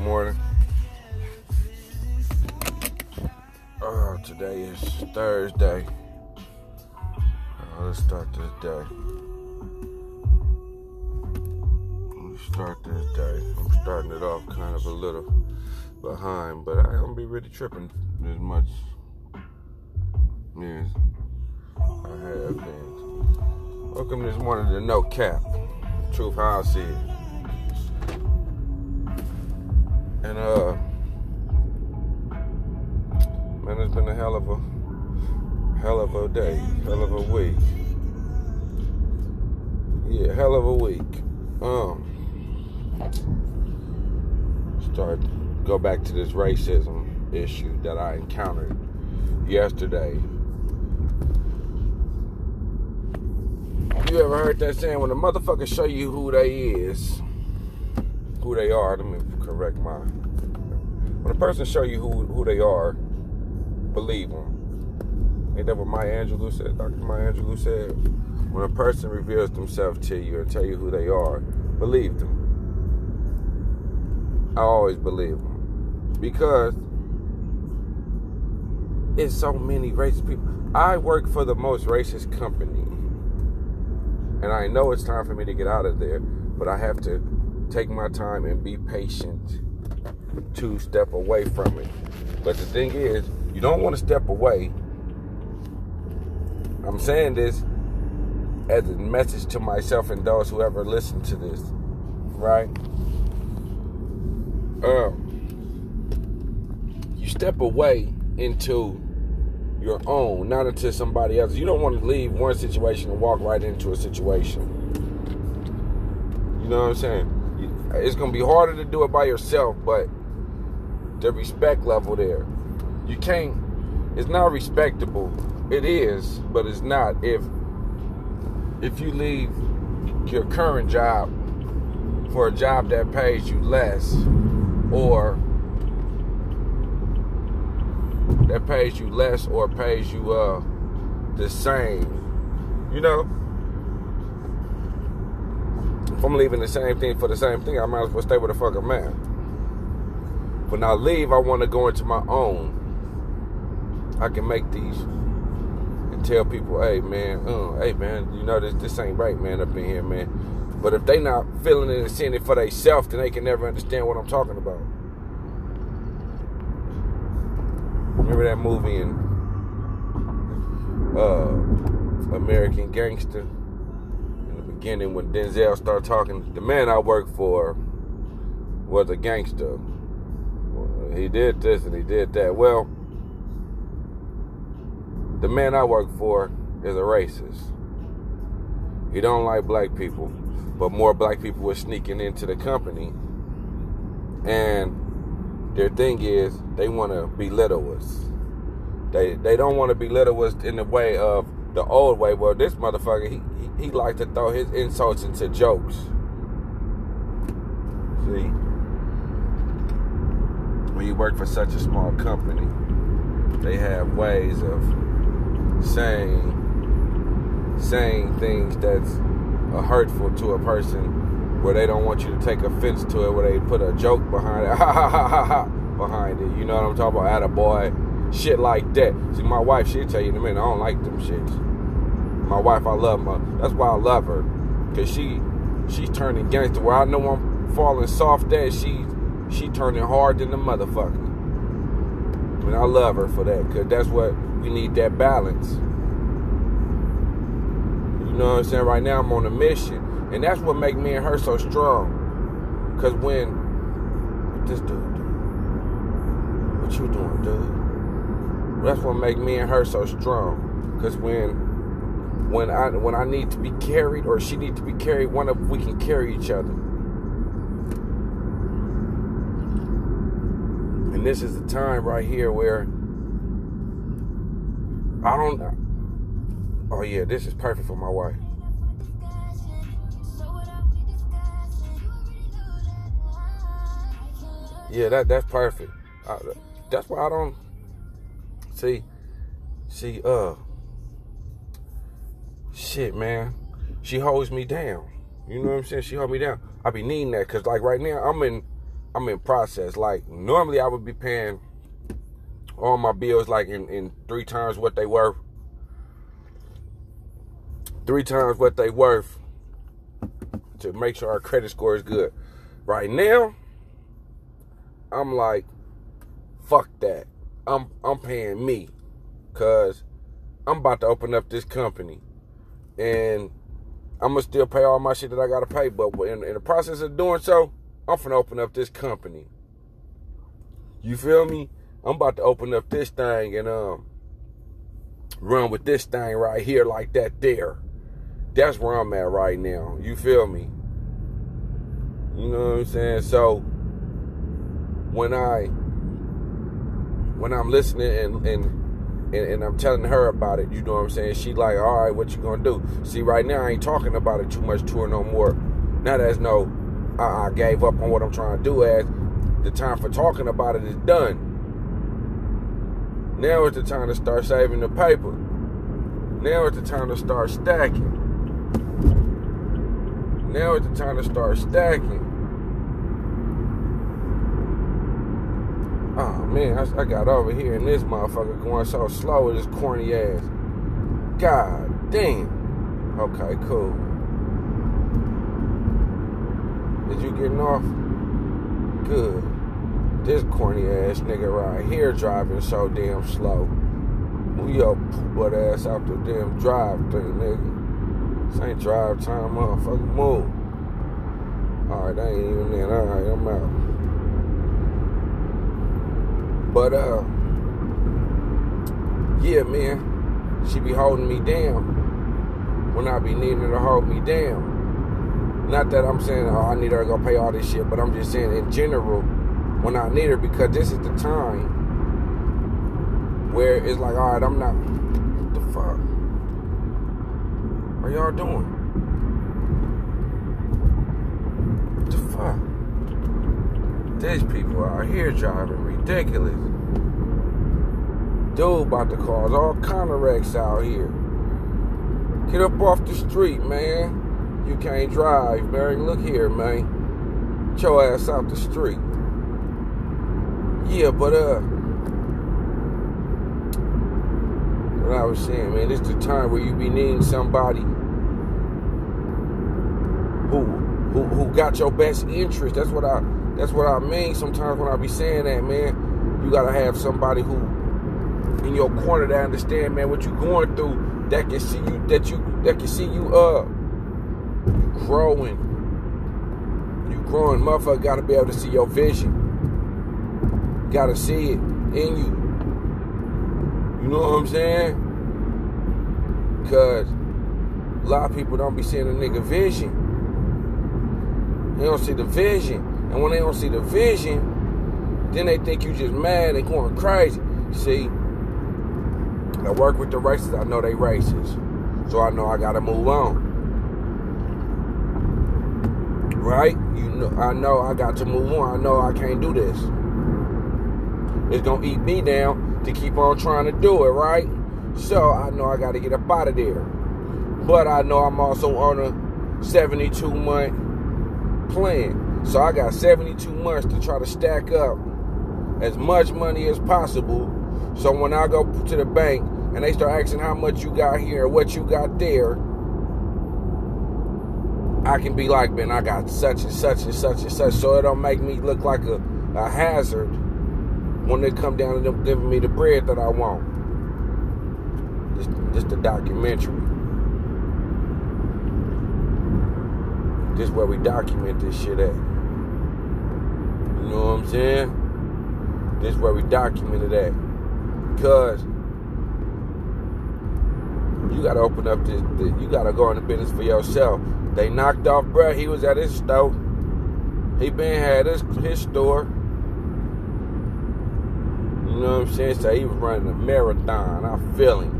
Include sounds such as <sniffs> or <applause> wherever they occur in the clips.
morning. Oh, today is Thursday. Uh, let's start this day. Let's start this day. I'm starting it off kind of a little behind, but I don't be really tripping as much as I have been. Welcome this morning to No Cap. Truth how I see it. And uh man, it's been a hell of a hell of a day, hell of a week. Yeah, hell of a week. Um start go back to this racism issue that I encountered yesterday. You ever heard that saying when a motherfucker show you who they is, who they are, let me correct my when a person show you who, who they are, believe them. Ain't that what Maya Angelou said? Dr. Maya Angelou said, when a person reveals themselves to you and tell you who they are, believe them. I always believe them because it's so many racist people. I work for the most racist company, and I know it's time for me to get out of there, but I have to take my time and be patient to step away from it. But the thing is, you don't want to step away. I'm saying this as a message to myself and those who ever listen to this, right? Um, you step away into your own, not into somebody else. You don't want to leave one situation and walk right into a situation. You know what I'm saying? It's gonna be harder to do it by yourself, but the respect level there, you can't. It's not respectable. It is, but it's not if if you leave your current job for a job that pays you less or that pays you less or pays you uh the same. You know, if I'm leaving the same thing for the same thing, I might as well stay with the fuck I'm. When I leave, I want to go into my own. I can make these and tell people, hey man, uh, hey man, you know this this ain't right, man, up in here, man. But if they not feeling it and seeing it for themselves, then they can never understand what I'm talking about. Remember that movie in uh, American Gangster? Beginning, when Denzel started talking, the man I work for was a gangster. He did this and he did that. Well, the man I work for is a racist. He don't like black people, but more black people were sneaking into the company. And their thing is they want to belittle us. They they don't want to belittle us in the way of the old way. Well, this motherfucker he he, he likes to throw his insults into jokes. See, when you work for such a small company, they have ways of saying saying things that's hurtful to a person where they don't want you to take offense to it, where they put a joke behind it, <laughs> ha ha ha ha ha behind it. You know what I'm talking about? At a boy, shit like that. See, my wife, she'll tell you in a minute, I don't like them shits. My wife, I love my, that's why I love her. Cause she, she's turning gangster. Where I know I'm falling soft at, she, she turning hard than the motherfucker. And I love her for that, cause that's what, we need that balance. You know what I'm saying? Right now I'm on a mission. And that's what make me and her so strong. Cause when this dude do? What you doing, dude? That's what make me and her so strong. Cause when when I when I need to be carried or she need to be carried, one of we can carry each other. And this is the time right here where I don't Oh yeah, this is perfect for my wife. Yeah, that that's perfect. I, that's why I don't see. See, uh, shit, man. She holds me down. You know what I'm saying? She hold me down. I be needing that because, like, right now I'm in I'm in process. Like normally I would be paying all my bills like in, in three times what they worth. Three times what they worth to make sure our credit score is good. Right now, I'm like, fuck that. I'm I'm paying me. Cause I'm about to open up this company. And I'm gonna still pay all my shit that I gotta pay. But in, in the process of doing so, I'm gonna open up this company. You feel me? I'm about to open up this thing and um run with this thing right here like that there. That's where I'm at right now. You feel me? You know what I'm saying? So when I when I'm listening and and and, and, I'm telling her about it, you know what I'm saying? She like, all right, what you gonna do? See, right now I ain't talking about it too much to her no more. Now there's no, I, I gave up on what I'm trying to do. As the time for talking about it is done. Now is the time to start saving the paper. Now is the time to start stacking. Now is the time to start stacking. Oh man, I, I, got over here and this motherfucker going so slow with his corny ass. God damn. Okay, cool. Is you getting off? Good. This corny ass nigga right here driving so damn slow. We your butt ass out the damn drive thing, nigga. This ain't drive time, motherfucker. Move. Alright, I ain't even in. Alright, I'm out. But uh yeah, man, she be holding me down when I be needing her to hold me down. Not that I'm saying, oh, I need her to go pay all this shit, but I'm just saying in general, when I need her, because this is the time where it's like, all right, I'm not. What the fuck? What are y'all doing? What the fuck? These people out here driving ridiculous. Dude about to cause all kind of wrecks out here. Get up off the street, man. You can't drive, man. Look here, man. Get your ass out the street. Yeah, but uh what I was saying, man, is the time where you be needing somebody who who who got your best interest. That's what I that's what I mean sometimes when I be saying that, man. You gotta have somebody who in your corner that understand, man, what you going through, that can see you, that you, that can see you up, you growing, you growing. Motherfucker gotta be able to see your vision. You gotta see it in you. You know what I'm saying? Cause a lot of people don't be seeing a nigga vision. They don't see the vision. And when they don't see the vision, then they think you just mad and going crazy. See, I work with the racists. I know they racist. So I know I gotta move on. Right? You know I know I got to move on. I know I can't do this. It's gonna eat me down to keep on trying to do it, right? So I know I gotta get up out of there. But I know I'm also on a 72 month plan. So I got 72 months to try to stack up as much money as possible. So when I go to the bank and they start asking how much you got here, and what you got there, I can be like, man, I got such and such and such and such. So it don't make me look like a, a hazard when they come down to them giving me the bread that I want. Just, just a documentary. This is where we document this shit at. You know what I'm saying? This is where we documented that. Because you gotta open up this, you gotta go into business for yourself. They knocked off bruh, he was at his store. He been had his his store. You know what I'm saying? So he was running a marathon. I feel him.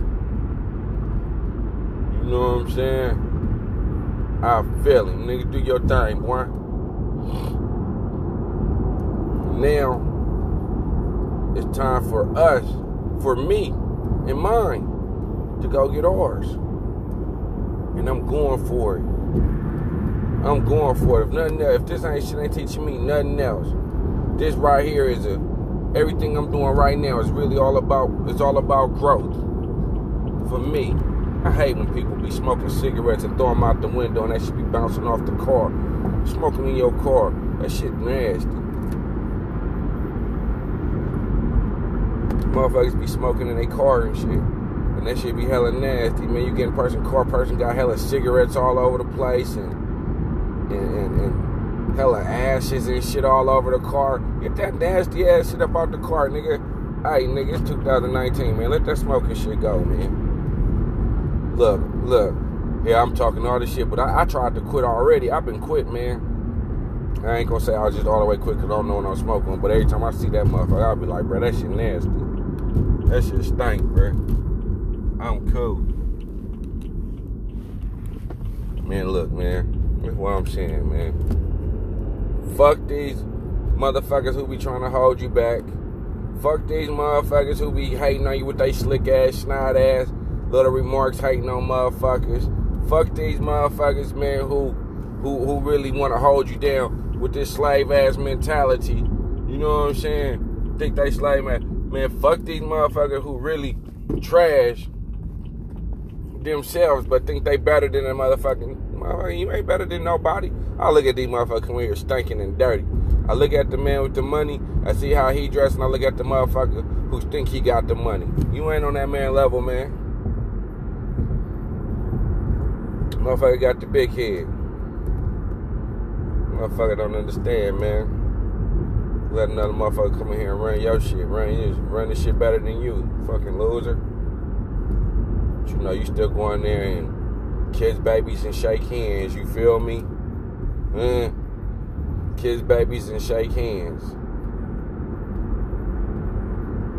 You know what I'm saying? I feel him. Nigga, do your thing, boy now it's time for us, for me and mine, to go get ours. And I'm going for it. I'm going for it. If nothing else, if this ain't shit ain't teaching me nothing else, this right here is a everything I'm doing right now is really all about it's all about growth. For me, I hate when people be smoking cigarettes and throw them out the window and that should be bouncing off the car. Smoking in your car, that shit nasty. Motherfuckers be smoking in their car and shit. And that shit be hella nasty. Man, you getting person car, person got hella cigarettes all over the place and and, and, and hella ashes and shit all over the car. Get that nasty ass shit up out the car, nigga. Hey, nigga, it's 2019, man. Let that smoking shit go, man. Look, look. Yeah, I'm talking all this shit, but I, I tried to quit already. I've been quit, man. I ain't gonna say I was just all the way quit because I don't know when I'm smoking, but every time I see that motherfucker, I'll be like, bro, that shit nasty. That shit stink, bro. I'm cool. Man, look, man. That's what I'm saying, man. Fuck these motherfuckers who be trying to hold you back. Fuck these motherfuckers who be hating on you with they slick ass, snide ass little remarks hating on motherfuckers. Fuck these motherfuckers, man, who who who really want to hold you down with this slave ass mentality. You know what I'm saying? Think they slave man. Man, fuck these motherfuckers who really trash themselves but think they better than a motherfucking motherfucker. You ain't better than nobody. I look at these motherfuckers come here stinking and dirty. I look at the man with the money, I see how he dressed, and I look at the motherfucker who think he got the money. You ain't on that man level, man. Motherfucker got the big head. Motherfucker don't understand, man. Let another motherfucker come in here and run your shit. Run you, run this shit better than you. Fucking loser. But you know, you still going there and kiss babies and shake hands. You feel me? Eh? Kiss babies and shake hands.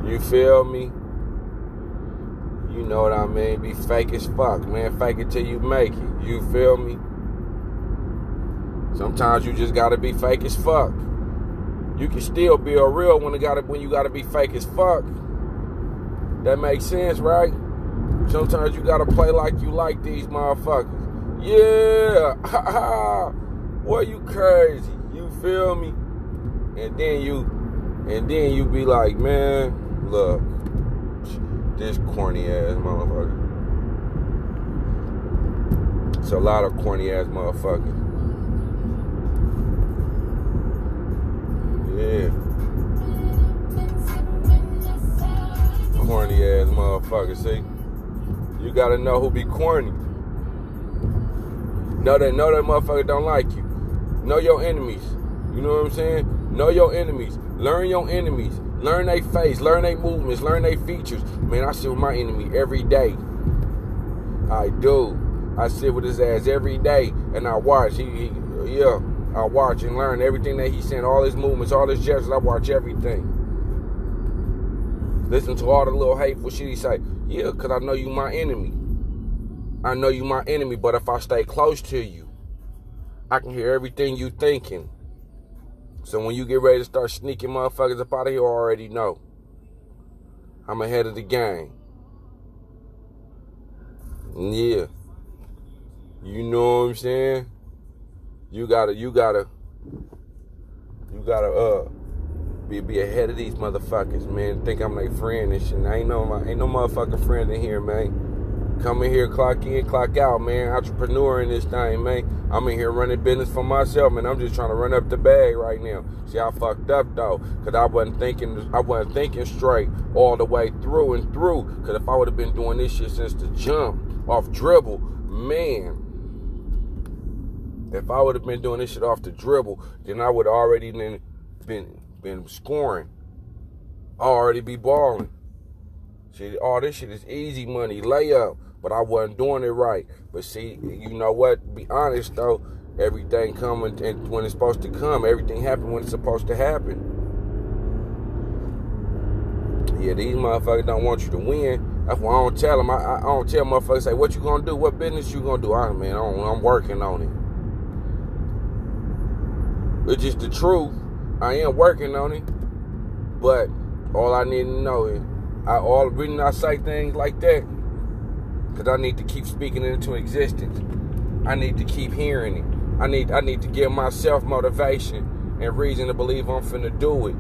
You feel me? You know what I mean? Be fake as fuck, man. Fake it till you make it. You feel me? Sometimes you just gotta be fake as fuck. You can still be a real when you gotta when you gotta be fake as fuck. That makes sense, right? Sometimes you gotta play like you like these motherfuckers. Yeah, boy, you crazy. You feel me? And then you, and then you be like, man, look, this corny ass motherfucker. It's a lot of corny ass motherfuckers. Yeah. Corny ass motherfucker, see? You gotta know who be corny. Know that know that motherfucker don't like you. Know your enemies. You know what I'm saying? Know your enemies. Learn your enemies. Learn their face, learn their movements, learn their features. Man, I sit with my enemy every day. I do. I sit with his ass every day and I watch. He, he yeah, I watch and learn everything that he's saying, all his movements, all his gestures. I watch everything. Listen to all the little hateful shit he say. Yeah, because I know you my enemy. I know you my enemy, but if I stay close to you, I can hear everything you thinking. So when you get ready to start sneaking motherfuckers up out of here, I already know. I'm ahead of the game. Yeah. You know what I'm saying? You gotta, you gotta, you gotta, uh, be, be ahead of these motherfuckers, man. Think I'm their friend and shit. I ain't no, ain't no motherfucking friend in here, man. Come in here, clock in, clock out, man. Entrepreneur in this thing, man. I'm in here running business for myself, man. I'm just trying to run up the bag right now. See, I fucked up though, cause I wasn't thinking, I wasn't thinking straight all the way through and through. Cause if I would have been doing this shit since the jump off dribble, man. If I would have been doing this shit off the dribble, then I would already been been been scoring. I already be balling. See, all this shit is easy money, layup but I wasn't doing it right. But see, you know what? Be honest though, everything coming when it's supposed to come, everything happen when it's supposed to happen. Yeah, these motherfuckers don't want you to win. That's why I don't tell them. I, I don't tell motherfuckers say, "What you gonna do? What business you gonna do?" I man, I am working on it. It's just the truth. I am working on it, but all I need to know is, I all reason I say things like that because I need to keep speaking it into existence. I need to keep hearing it. I need I need to give myself motivation and reason to believe I'm finna do it.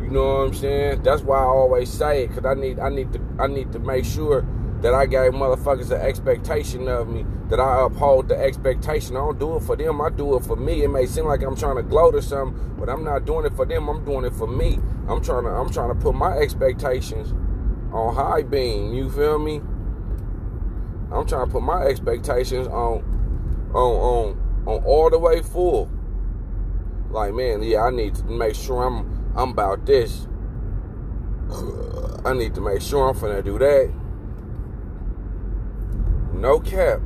You know what I'm saying? That's why I always say it, cause I need I need to I need to make sure that I gave motherfuckers an expectation of me, that I uphold the expectation. I don't do it for them, I do it for me. It may seem like I'm trying to gloat or something, but I'm not doing it for them, I'm doing it for me. I'm trying to I'm trying to put my expectations on high beam, you feel me? I'm trying to put my expectations on on on on all the way full. Like man, yeah, I need to make sure I'm I'm about this. <sighs> I need to make sure I'm finna do that. No cap.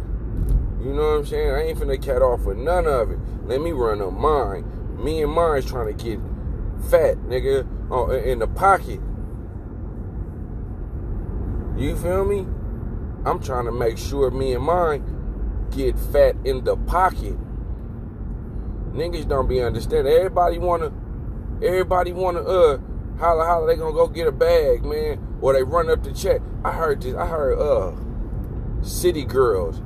You know what I'm saying? I ain't finna cat off with none of it. Let me run on mine. Me and mine's trying to get fat, nigga, in the pocket. You feel me? I'm trying to make sure me and mine get fat in the pocket. Niggas don't be understanding. Everybody wanna, everybody wanna, uh, holla holla. They gonna go get a bag, man, or they run up the check. I heard this. I heard, uh, City Girls.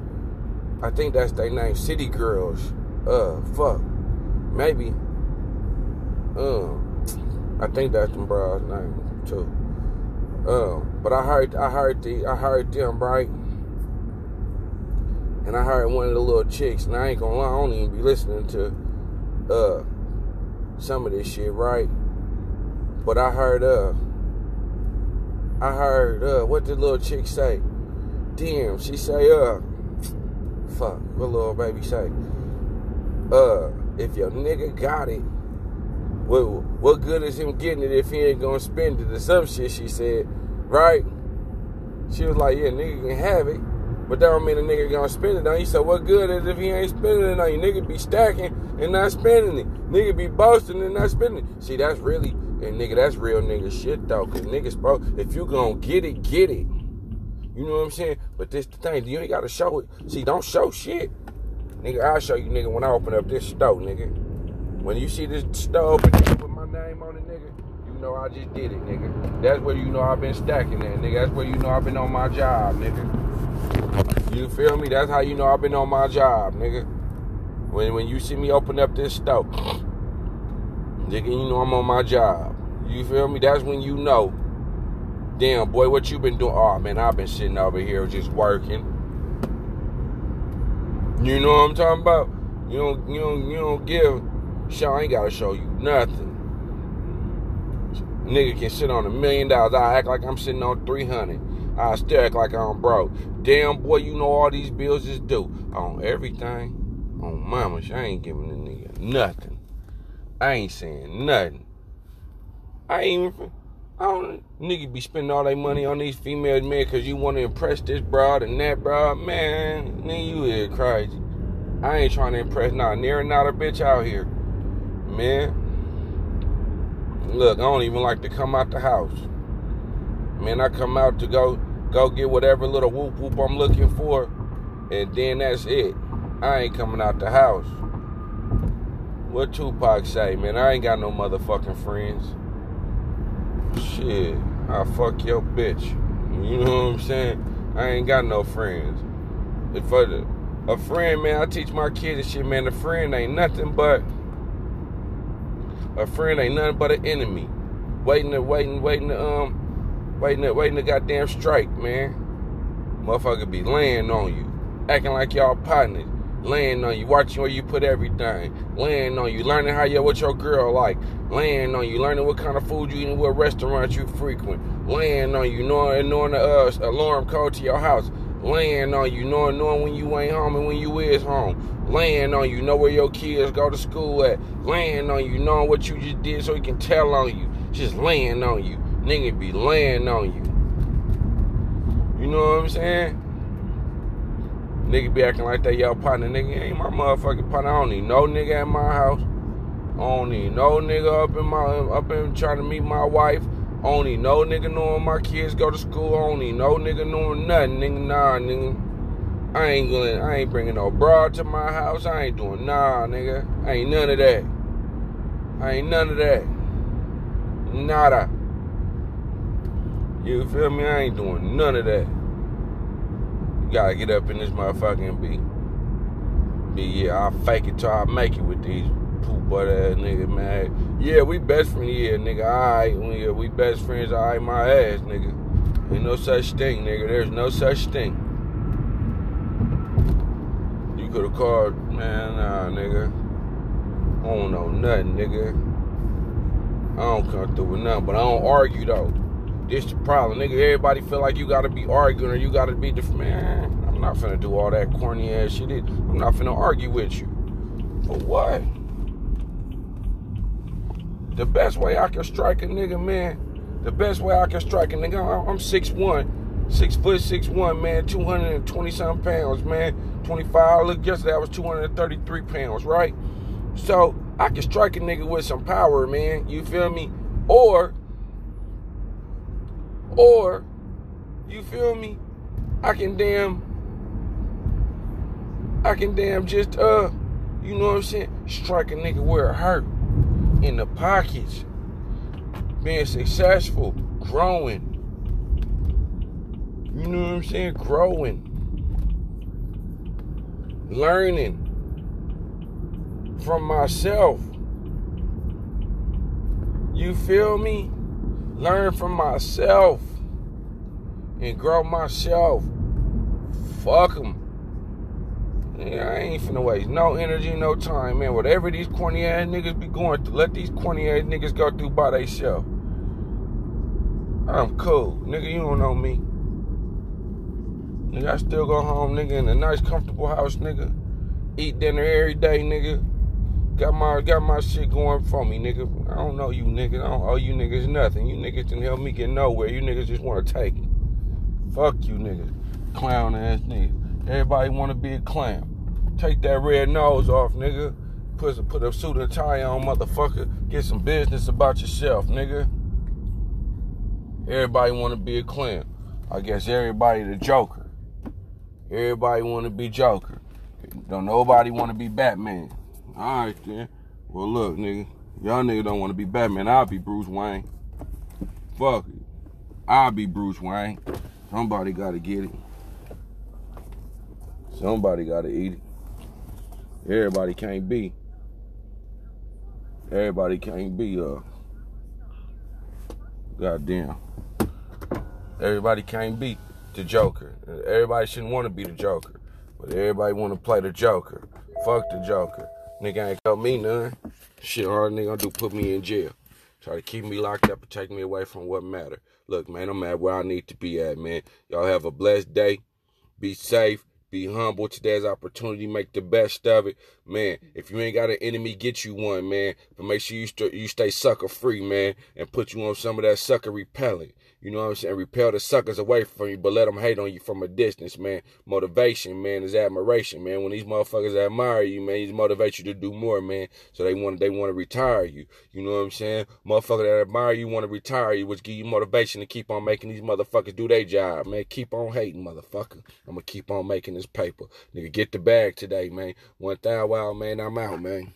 I think that's their name, City Girls. Uh, fuck, maybe. Um, I think that's them bros' name too. Um, but I heard, I heard the, I heard them right, and I heard one of the little chicks. And I ain't gonna lie, I don't even be listening to, uh, some of this shit, right? But I heard, uh, I heard, uh, what did little chick say? Damn, she say, uh, fuck, what little baby say? Uh, if your nigga got it, what, what good is him getting it if he ain't gonna spend it or some shit she said, right? She was like, yeah, nigga can have it, but that don't mean a nigga gonna spend it on you. So what good is if he ain't spending it on you? Nigga be stacking and not spending it. Nigga be boasting and not spending it. See, that's really, and nigga, that's real nigga shit though. Cause niggas, bro, if you gonna get it, get it. You know what I'm saying? But this the thing, you ain't gotta show it. See, don't show shit. Nigga, I'll show you, nigga, when I open up this store, nigga. When you see this store open with my name on it, nigga, you know I just did it, nigga. That's where you know I've been stacking that, nigga. That's where you know I've been on my job, nigga. You feel me? That's how you know I've been on my job, nigga. When when you see me open up this store, <sniffs> nigga, you know I'm on my job. You feel me? That's when you know damn boy, what you been doing? Oh man, I've been sitting over here just working. You know what I'm talking about? You don't, you don't, you don't give. I ain't gotta show you nothing. Nigga can sit on a million dollars. I act like I'm sitting on three hundred. I still act like I'm broke. Damn boy, you know all these bills is due on everything. On mama, I ain't giving the nigga nothing. I ain't saying nothing. I ain't even. I don't nigga be spending all that money on these females, man, cause you want to impress this broad and that broad, man. Nigga, you is crazy. I ain't trying to impress not near not a bitch out here, man. Look, I don't even like to come out the house. Man, I come out to go go get whatever little whoop whoop I'm looking for, and then that's it. I ain't coming out the house. What Tupac say, man? I ain't got no motherfucking friends. Shit, I fuck your bitch. You know what I'm saying? I ain't got no friends. If a, a friend, man, I teach my kids and shit, man. A friend ain't nothing but a friend ain't nothing but an enemy. Waiting to waiting, waiting to um waiting to waiting to goddamn strike, man. Motherfucker be laying on you. Acting like y'all partners laying on you, watching where you put everything, laying on you, learning how you what your girl like, laying on you, learning what kind of food you eat, and what restaurants you frequent, laying on you, knowing knowing the uh, alarm code to your house, laying on you, knowing knowing when you ain't home and when you is home, laying on you, know where your kids go to school at, laying on you, knowing what you just did so he can tell on you, just laying on you, nigga be laying on you. You know what I'm saying? Nigga be acting like that y'all partner. Nigga ain't my motherfucking partner. I don't need no nigga at my house. I don't need no nigga up in my up in trying to meet my wife. I don't need no nigga knowing my kids go to school. I don't need no nigga knowing nothing, nigga. Nah, nigga. I ain't going I ain't bringing no broad to my house. I ain't doing nah, nigga. I ain't none of that. I ain't none of that. Nada. You feel me? I ain't doing none of that gotta get up in this motherfucker and be, be yeah, I'll fake it till I make it with these poop butt ass nigga, man. Yeah, we best friends, yeah, nigga. Alright, we best friends, alright, my ass, nigga. Ain't no such thing, nigga. There's no such thing. You could have called, man, nah, nigga. I don't know nothing, nigga. I don't come through with nothing, but I don't argue though. This the problem, nigga. Everybody feel like you gotta be arguing or you gotta be different. Man, I'm not finna do all that corny ass shit. I'm not finna argue with you. For what? The best way I can strike a nigga, man. The best way I can strike a nigga. I'm 6'1", 6 foot 6'1", man, 220 something pounds, man. 25. Look, yesterday I was 233 pounds, right? So I can strike a nigga with some power, man. You feel me? Or, or, you feel me? I can damn, I can damn just uh you know what I'm saying? Strike a nigga where it hurt. In the pockets. Being successful. Growing. You know what I'm saying? Growing. Learning from myself. You feel me? Learn from myself and grow myself. Fuck them. Yeah, I ain't finna waste no energy, no time, man. Whatever these corny ass niggas be going through, let these corny ass niggas go through by themselves. I'm cool. Nigga, you don't know me. Nigga, I still go home, nigga, in a nice, comfortable house, nigga. Eat dinner every day, nigga. Got my got my shit going for me, nigga. I don't know you niggas. I don't owe you niggas nothing. You niggas can help me get nowhere. You niggas just want to take it. Fuck you niggas. Clown ass niggas. Everybody want to be a clown. Take that red nose off, nigga. Put a, put a suit and tie on, motherfucker. Get some business about yourself, nigga. Everybody want to be a clown. I guess everybody the Joker. Everybody want to be Joker. Don't nobody want to be Batman. All right then. Well look, nigga. Y'all nigga don't want to be Batman. I'll be Bruce Wayne. Fuck it. I'll be Bruce Wayne. Somebody gotta get it. Somebody got to eat it. Everybody can't be. Everybody can't be, uh, goddamn. Everybody can't be the Joker. Everybody shouldn't want to be the Joker. But everybody want to play the Joker. Fuck the Joker. Nigga ain't help me none. Shit, all nigga gonna do put me in jail. Try to keep me locked up and take me away from what matter. Look, man, I'm at where I need to be at, man. Y'all have a blessed day. Be safe. Be humble. Today's opportunity. Make the best of it, man. If you ain't got an enemy, get you one, man. But make sure you st- you stay sucker free, man, and put you on some of that sucker repellent. You know what I'm saying? Repel the suckers away from you, but let them hate on you from a distance, man. Motivation, man, is admiration, man. When these motherfuckers admire you, man, these motivate you to do more, man. So they want they want to retire you. You know what I'm saying? Motherfuckers that admire you want to retire you, which give you motivation to keep on making these motherfuckers do their job, man. Keep on hating, motherfucker. I'm gonna keep on making this paper. Nigga, get the bag today, man. One thousand while, man, I'm out, man.